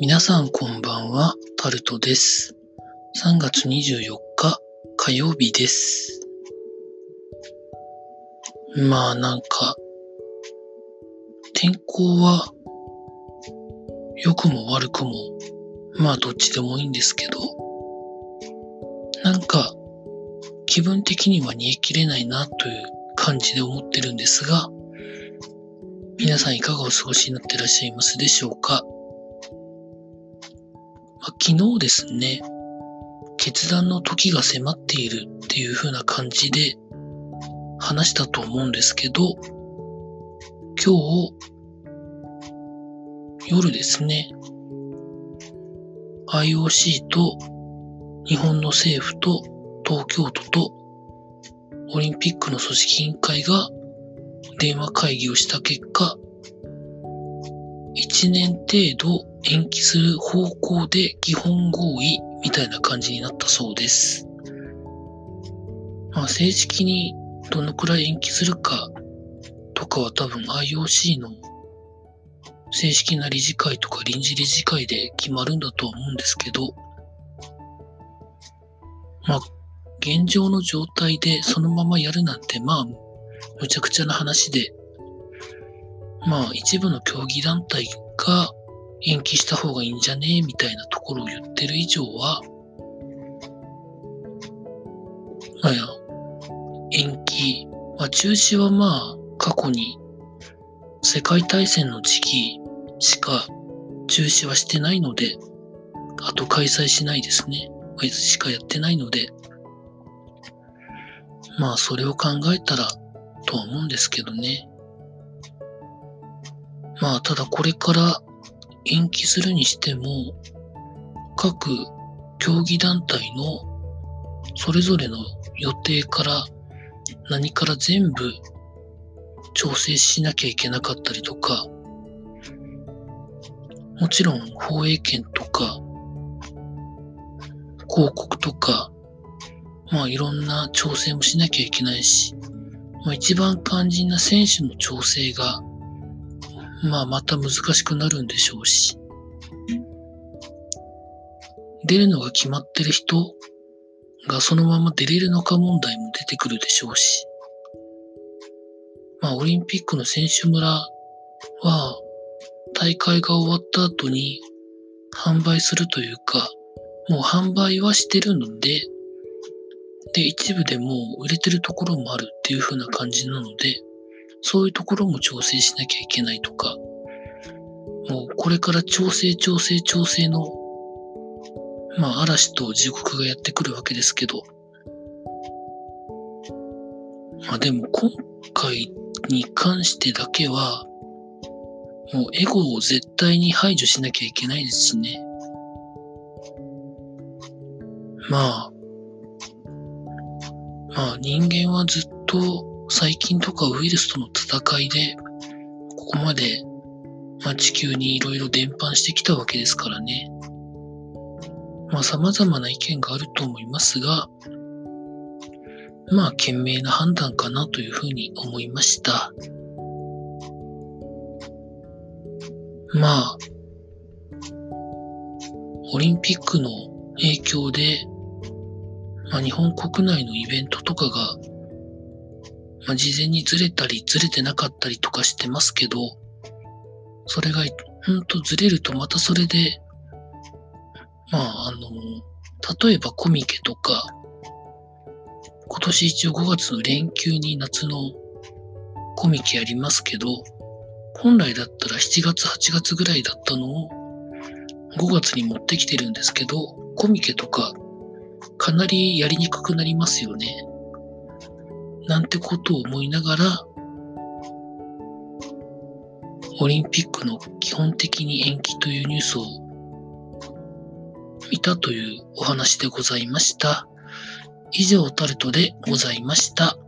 皆さんこんばんは、タルトです。3月24日火曜日です。まあなんか、天候は良くも悪くも、まあどっちでもいいんですけど、なんか気分的には煮え切れないなという感じで思ってるんですが、皆さんいかがお過ごしになってらっしゃいますでしょうか、昨日ですね、決断の時が迫っているっていう風な感じで話したと思うんですけど、今日夜ですね、IOC と日本の政府と東京都とオリンピックの組織委員会が電話会議をした結果、1年程度延期する方向で基本合意みたいな感じになったそうです。まあ正式にどのくらい延期するかとかは多分 IOC の正式な理事会とか臨時理事会で決まるんだとは思うんですけど、まあ現状の状態でそのままやるなんてまあむちゃくちゃな話で、まあ一部の競技団体が延期した方がいいんじゃね？みたいなところを言ってる以上は、まあや、延期、まあ中止はまあ過去に世界大戦の時期しか中止はしてないので、あと開催しないですね。しかやってないので、まあそれを考えたらとは思うんですけどね。まあただこれから延期するにしても、各競技団体のそれぞれの予定から何から全部調整しなきゃいけなかったりとか、もちろん放映権とか、広告とか、まあいろんな調整もしなきゃいけないし、まあ一番肝心な選手の調整がまあまた難しくなるんでしょうし、出るのが決まってる人がそのまま出れるのか問題も出てくるでしょうし、まあオリンピックの選手村は大会が終わった後に販売するというか、もう販売はしてるので、で、一部でもう売れてるところもあるっていう風な感じなので、そういうところも調整しなきゃいけないとか、もうこれから調整調整調整の、まあ嵐と地獄がやってくるわけですけど、まあでも今回に関してだけは、もうエゴを絶対に排除しなきゃいけないですしね。まあ、まあ人間はずっと細菌とかウイルスとの戦いで、ここまで、まあ、地球にいろいろ伝播してきたわけですからね。まあ様々な意見があると思いますが、まあ賢明な判断かなというふうに思いました。まあ、オリンピックの影響で、まあ日本国内のイベントとかがまあ、事前にずれたりずれてなかったりとかしてますけど、それがほんとずれるとまたそれで、まああの、例えばコミケとか、今年一応5月の連休に夏のコミケやりますけど、本来だったら7月8月ぐらいだったのを5月に持ってきてるんですけど、コミケとかかなりやりにくくなりますよね。なんてことを思いながら、オリンピックの基本的に延期というニュースを見たというお話でございました。以上タルトでございました。